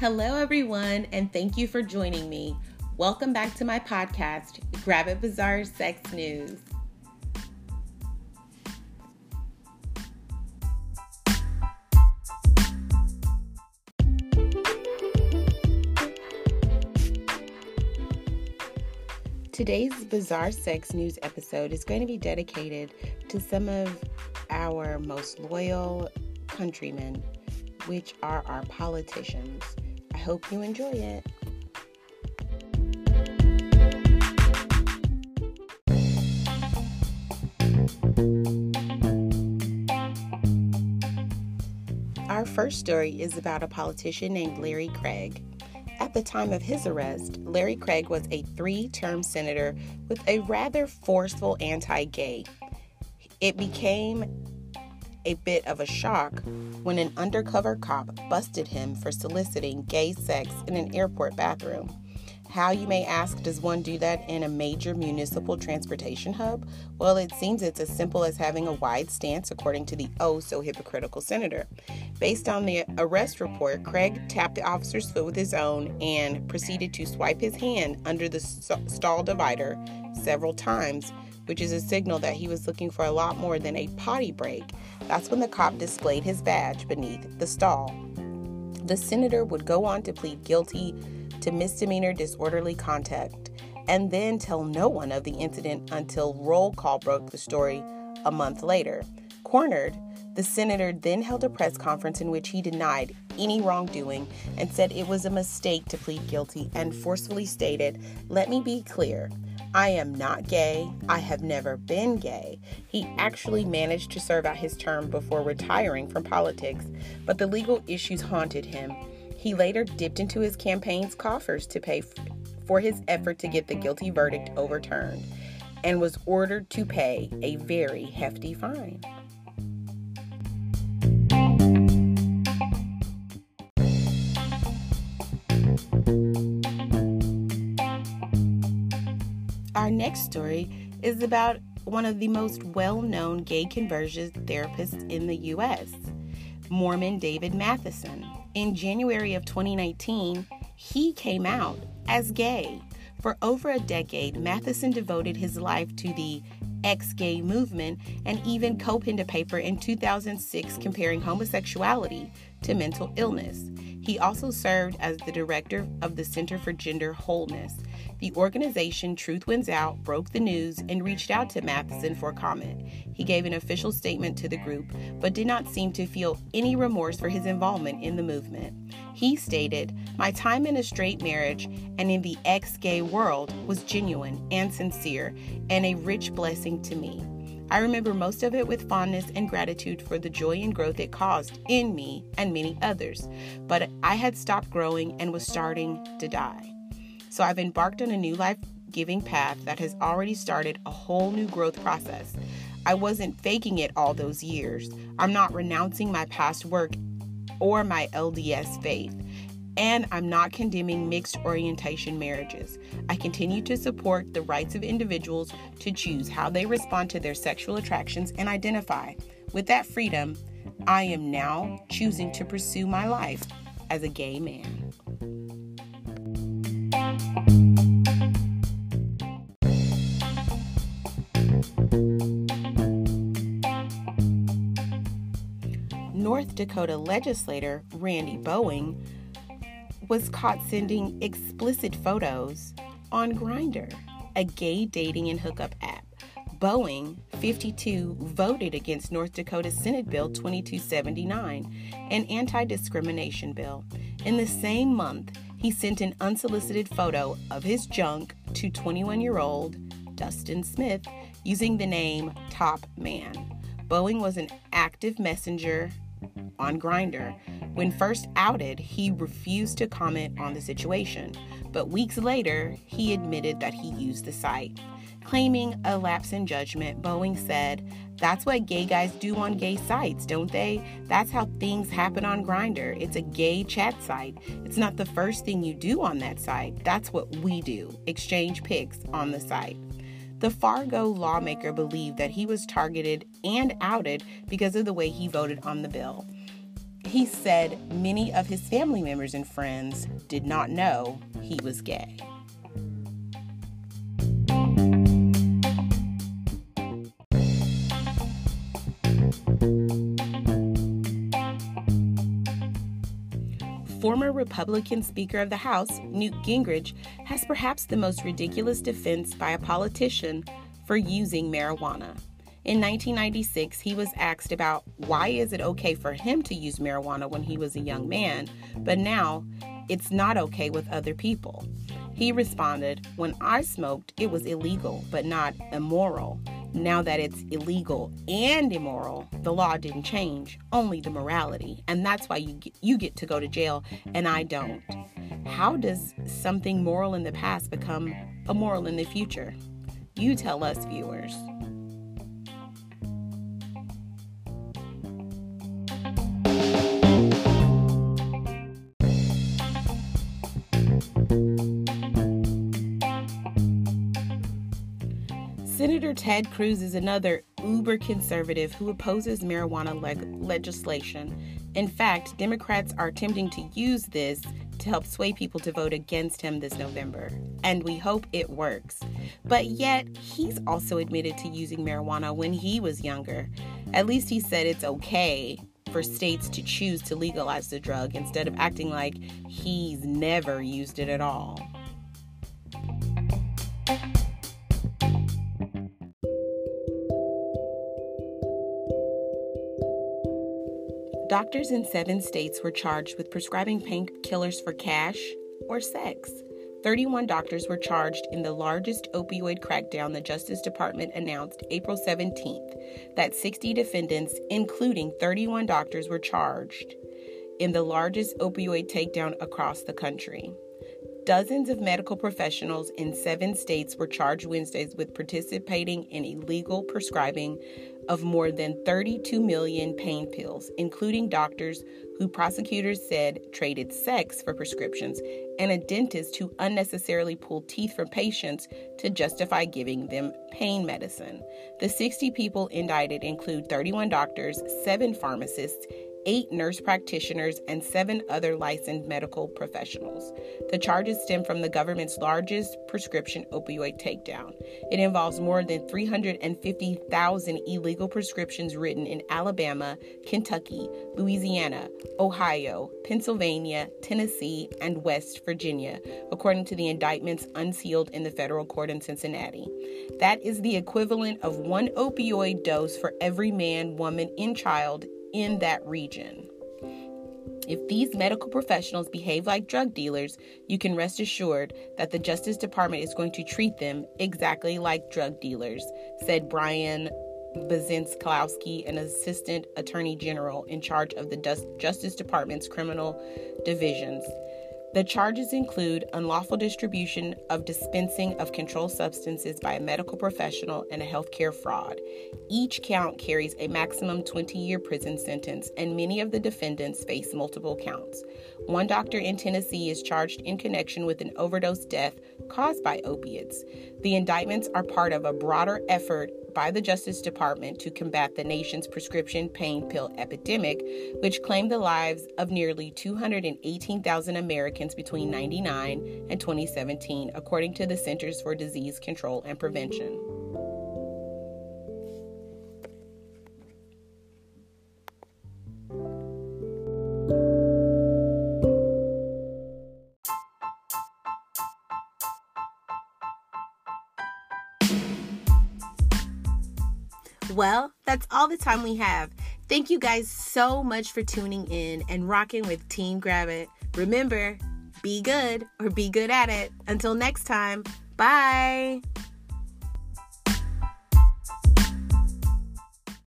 Hello, everyone, and thank you for joining me. Welcome back to my podcast, Grab It Bizarre Sex News. Today's Bizarre Sex News episode is going to be dedicated to some of our most loyal countrymen, which are our politicians. I hope you enjoy it. Our first story is about a politician named Larry Craig. At the time of his arrest, Larry Craig was a three term senator with a rather forceful anti gay. It became a bit of a shock when an undercover cop busted him for soliciting gay sex in an airport bathroom. How, you may ask, does one do that in a major municipal transportation hub? Well, it seems it's as simple as having a wide stance, according to the oh so hypocritical senator. Based on the arrest report, Craig tapped the officer's foot with his own and proceeded to swipe his hand under the stall divider several times, which is a signal that he was looking for a lot more than a potty break. That's when the cop displayed his badge beneath the stall. The senator would go on to plead guilty to misdemeanor disorderly contact and then tell no one of the incident until roll call broke the story a month later. Cornered, the senator then held a press conference in which he denied any wrongdoing and said it was a mistake to plead guilty and forcefully stated, Let me be clear. I am not gay. I have never been gay. He actually managed to serve out his term before retiring from politics, but the legal issues haunted him he later dipped into his campaign's coffers to pay for his effort to get the guilty verdict overturned and was ordered to pay a very hefty fine. Our next story is about one of the most well known gay conversion therapists in the U.S., Mormon David Matheson in January of 2019, he came out as gay. For over a decade, Matheson devoted his life to the ex gay movement and even co penned a paper in 2006 comparing homosexuality to mental illness. He also served as the director of the Center for Gender Wholeness. The organization Truth Wins Out broke the news and reached out to Matheson for comment. He gave an official statement to the group, but did not seem to feel any remorse for his involvement in the movement. He stated, My time in a straight marriage and in the ex gay world was genuine and sincere and a rich blessing to me. I remember most of it with fondness and gratitude for the joy and growth it caused in me and many others. But I had stopped growing and was starting to die. So I've embarked on a new life giving path that has already started a whole new growth process. I wasn't faking it all those years. I'm not renouncing my past work or my LDS faith and I'm not condemning mixed orientation marriages. I continue to support the rights of individuals to choose how they respond to their sexual attractions and identify. With that freedom, I am now choosing to pursue my life as a gay man. Dakota legislator Randy Boehning was caught sending explicit photos on Grindr, a gay dating and hookup app. Boehning 52 voted against North Dakota Senate Bill 2279, an anti discrimination bill. In the same month, he sent an unsolicited photo of his junk to 21 year old Dustin Smith using the name Top Man. Boehning was an active messenger on Grindr, when first outed, he refused to comment on the situation, but weeks later, he admitted that he used the site. Claiming a lapse in judgment, Boehning said, That's what gay guys do on gay sites, don't they? That's how things happen on Grindr. It's a gay chat site. It's not the first thing you do on that site. That's what we do exchange pics on the site. The Fargo lawmaker believed that he was targeted and outed because of the way he voted on the bill he said many of his family members and friends did not know he was gay. Former Republican Speaker of the House, Newt Gingrich, has perhaps the most ridiculous defense by a politician for using marijuana. In 1996, he was asked about why is it okay for him to use marijuana when he was a young man, but now it's not okay with other people. He responded, "When I smoked, it was illegal, but not immoral. Now that it's illegal and immoral, the law didn't change, only the morality. And that's why you get, you get to go to jail and I don't. How does something moral in the past become immoral in the future? You tell us, viewers. Ted Cruz is another uber conservative who opposes marijuana leg- legislation. In fact, Democrats are attempting to use this to help sway people to vote against him this November. And we hope it works. But yet, he's also admitted to using marijuana when he was younger. At least he said it's okay for states to choose to legalize the drug instead of acting like he's never used it at all. Doctors in seven states were charged with prescribing painkillers for cash or sex. 31 doctors were charged in the largest opioid crackdown the Justice Department announced April 17th. That 60 defendants, including 31 doctors, were charged in the largest opioid takedown across the country. Dozens of medical professionals in seven states were charged Wednesdays with participating in illegal prescribing of more than 32 million pain pills, including doctors who prosecutors said traded sex for prescriptions and a dentist who unnecessarily pulled teeth from patients to justify giving them pain medicine. The 60 people indicted include 31 doctors, 7 pharmacists, eight nurse practitioners, and seven other licensed medical professionals. The charges stem from the government's largest prescription opioid takedown. It involves more than 350,000 illegal prescriptions written in Alabama, Kentucky, Louisiana, Ohio, Pennsylvania, Tennessee, and West Virginia, according to the indictments unsealed in the federal court in Cincinnati. That is the equivalent of one opioid dose for every man, woman, and child in that region. If these medical professionals behave like drug dealers, you can rest assured that the Justice Department is going to treat them exactly like drug dealers, said Brian Benczkowski, an assistant attorney general in charge of the Justice Department's criminal divisions. The charges include unlawful distribution of dispensing of controlled substances by a medical professional and a healthcare fraud. Each count carries a maximum 20 year prison sentence, and many of the defendants face multiple counts. One doctor in Tennessee is charged in connection with an overdose death caused by opiates. The indictments are part of a broader effort by the Justice Department to combat the nation's prescription pain pill epidemic, which claimed the lives of nearly 218,000 Americans between 1999 and 2017, according to the Centers for Disease Control and Prevention. Well, that's all the time we have. Thank you guys so much for tuning in and rocking with Team Grab It. Remember, be good or be good at it. Until next time, bye.